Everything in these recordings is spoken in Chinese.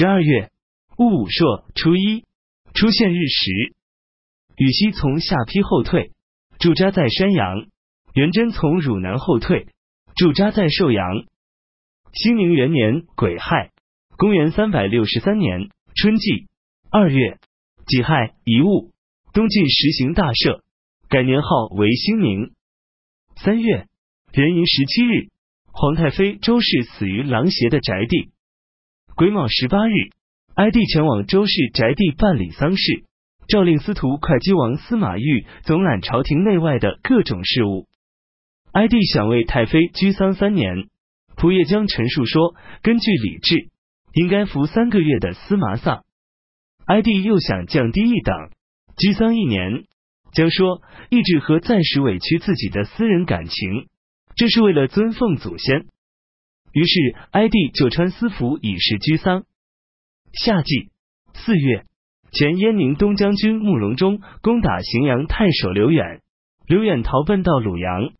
十二月戊午朔初一，出现日食。禹锡从下邳后退，驻扎在山阳；元贞从汝南后退，驻扎在寿阳。兴宁元年癸亥，公元三百六十三年春季二月己亥乙戊，东晋实行大赦，改年号为兴宁。三月壬寅十七日，皇太妃周氏死于琅邪的宅地。癸卯十八日，哀帝前往周氏宅地办理丧事，诏令司徒会稽王司马昱总揽朝廷内外的各种事务。哀帝想为太妃居丧三年。仆夜将陈述说，根据礼制，应该服三个月的司马丧。哀帝又想降低一等，居丧一年。将说，意志和暂时委屈自己的私人感情，这是为了尊奉祖先。于是哀帝就穿私服以示居丧。夏季四月，前燕宁东将军慕容忠攻打荥阳太守刘远，刘远逃奔到鲁阳。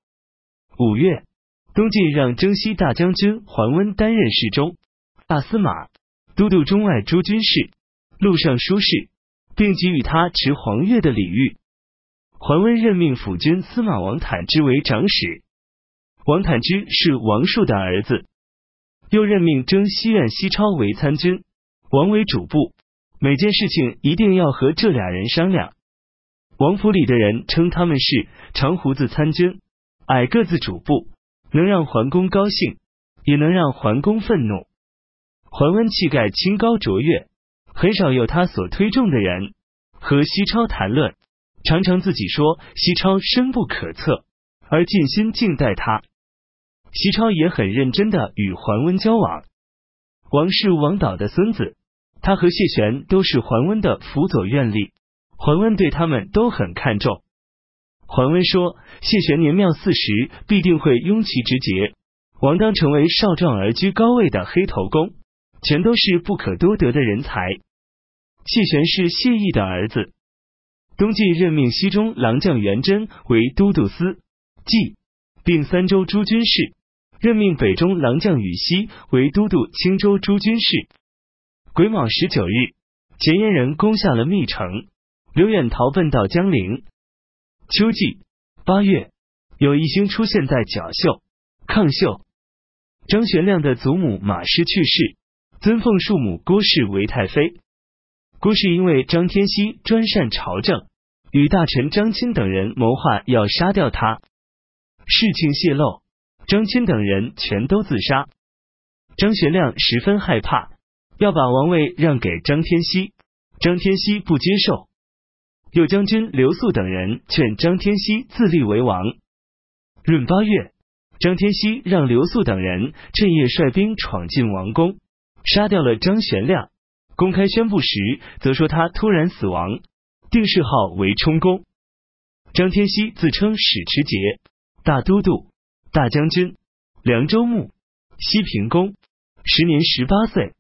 五月。东晋让征西大将军桓温担任侍中、大司马、都督中外诸军事、录尚书事，并给予他持黄钺的礼遇。桓温任命辅军司马王坦之为长史，王坦之是王树的儿子，又任命征西院西超为参军，王为主簿。每件事情一定要和这俩人商量。王府里的人称他们是长胡子参军、矮个子主簿。能让桓公高兴，也能让桓公愤怒。桓温气概清高卓越，很少有他所推重的人和西超谈论，常常自己说西超深不可测，而尽心敬待他。西超也很认真的与桓温交往。王氏王导的孙子，他和谢玄都是桓温的辅佐院吏，桓温对他们都很看重。桓温说：“谢玄年庙四十，必定会拥其直节。王当成为少壮而居高位的黑头公，全都是不可多得的人才。”谢玄是谢毅的儿子。东晋任命西中郎将元贞为都督司祭，并三州诸军事；任命北中郎将禹锡为都督青州诸军事。癸卯十九日，前燕人攻下了密城，刘远逃奔到江陵。秋季八月，有一星出现在角秀、抗秀。张玄亮的祖母马氏去世，尊奉庶母郭氏为太妃。郭氏因为张天锡专擅朝政，与大臣张钦等人谋划要杀掉他。事情泄露，张钦等人全都自杀。张玄亮十分害怕，要把王位让给张天锡，张天锡不接受。右将军刘肃等人劝张天锡自立为王。闰八月，张天锡让刘肃等人趁夜率兵闯进王宫，杀掉了张玄亮。公开宣布时，则说他突然死亡，定谥号为充公。张天锡自称史持节、大都督、大将军、凉州牧、西平公，时年十八岁，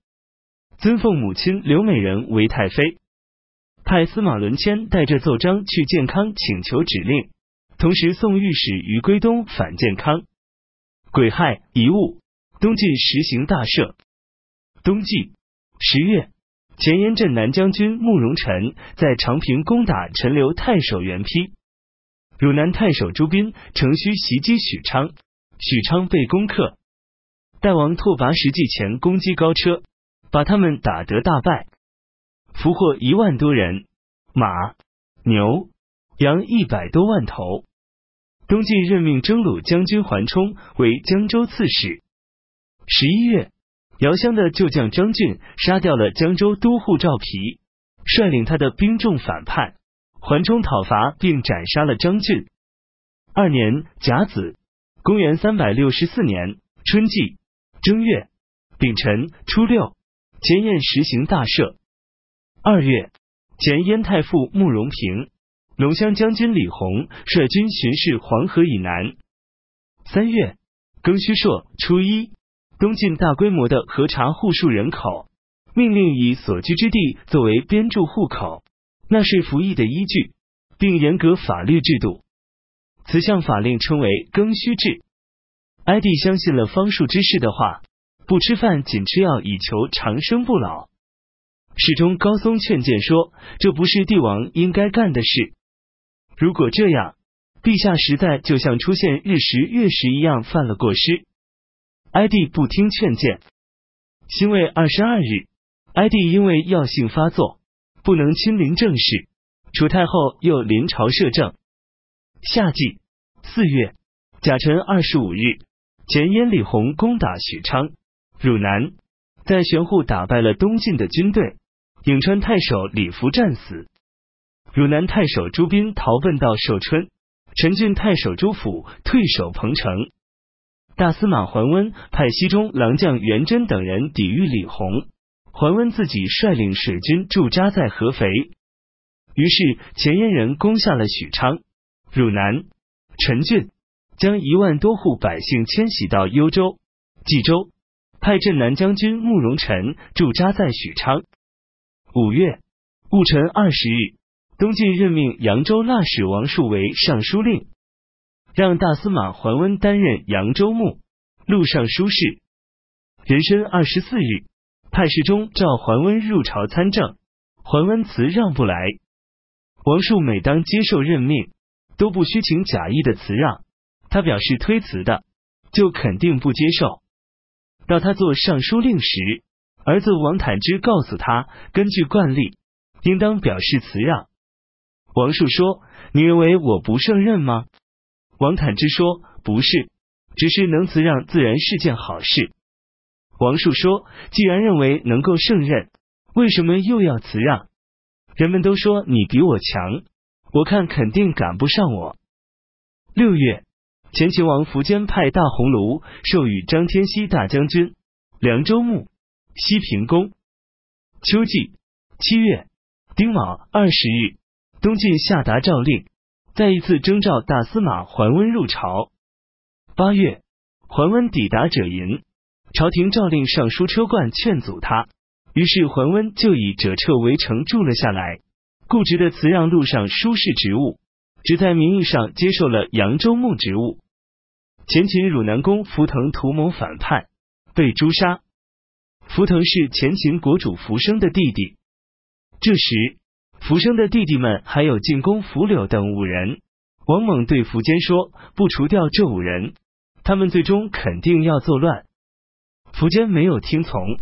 尊奉母亲刘美人为太妃。派司马伦谦带着奏章去建康请求指令，同时送御史于归东反建康。癸亥遗物，东晋实行大赦。冬季十月，前燕镇南将军慕容辰在长平攻打陈留太守袁丕，汝南太守朱斌乘虚袭击许昌，许昌被攻克。代王拓跋实际前攻击高车，把他们打得大败。俘获一万多人，马、牛、羊一百多万头。东晋任命征虏将军桓冲为江州刺史。十一月，姚襄的旧将张俊杀掉了江州都护赵皮，率领他的兵众反叛，桓冲讨伐并斩杀了张俊。二年甲子，公元三百六十四年春季。正月。丙辰。初六，前燕实行大赦。二月，前燕太傅慕容平、龙骧将军李弘率军巡视黄河以南。三月。庚戌朔。初一，东晋大规模的核查户数人口，命令以所居之地作为编注户口、纳税服役的依据，并严格法律制度。此项法令称为庚戌制。哀帝相信了方术之士的话，不吃饭仅吃药以求长生不老。世中高松劝谏说：“这不是帝王应该干的事。如果这样，陛下实在就像出现日食月食一样犯了过失。”哀帝不听劝谏。辛未二十二日，哀帝因为药性发作，不能亲临政事。楚太后又临朝摄政。夏季。四月。甲辰二十五日，前燕李弘攻打许昌、汝南，在玄户打败了东晋的军队。颍川太守李福战死，汝南太守朱斌逃奔到寿春，陈郡太守朱府退守彭城。大司马桓温派西中郎将元贞等人抵御李弘，桓温自己率领水军驻扎在合肥。于是前燕人攻下了许昌、汝南、陈郡，将一万多户百姓迁徙到幽州、冀州，派镇南将军慕容辰驻扎在许昌。五月戊辰二十日，东晋任命扬州腊史王树为尚书令，让大司马桓温担任扬州牧、录尚书事。壬申二十四日，派侍中召桓温入朝参政，桓温辞让不来。王树每当接受任命，都不虚情假意的辞让，他表示推辞的，就肯定不接受。到他做尚书令时。儿子王坦之告诉他，根据惯例，应当表示辞让。王树说：“你认为我不胜任吗？”王坦之说：“不是，只是能辞让自然是件好事。”王树说：“既然认为能够胜任，为什么又要辞让？人们都说你比我强，我看肯定赶不上我。”六月，前秦王苻坚派大鸿胪授予张天锡大将军、凉州牧。西平公。秋季七月丁卯二十日，东晋下达诏令，再一次征召大司马桓温入朝。八月，桓温抵达者营，朝廷诏令尚书车冠劝阻他，于是桓温就以者撤围城住了下来，固执的辞让路上书事职务，只在名义上接受了扬州牧职务。前秦汝南公福腾图谋反叛，被诛杀。福腾是前秦国主福生的弟弟。这时，福生的弟弟们还有进攻福柳等五人。王猛对苻坚说：“不除掉这五人，他们最终肯定要作乱。”苻坚没有听从。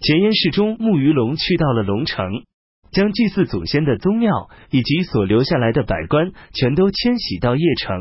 前燕世中慕于龙去到了龙城，将祭祀祖先的宗庙以及所留下来的百官全都迁徙到邺城。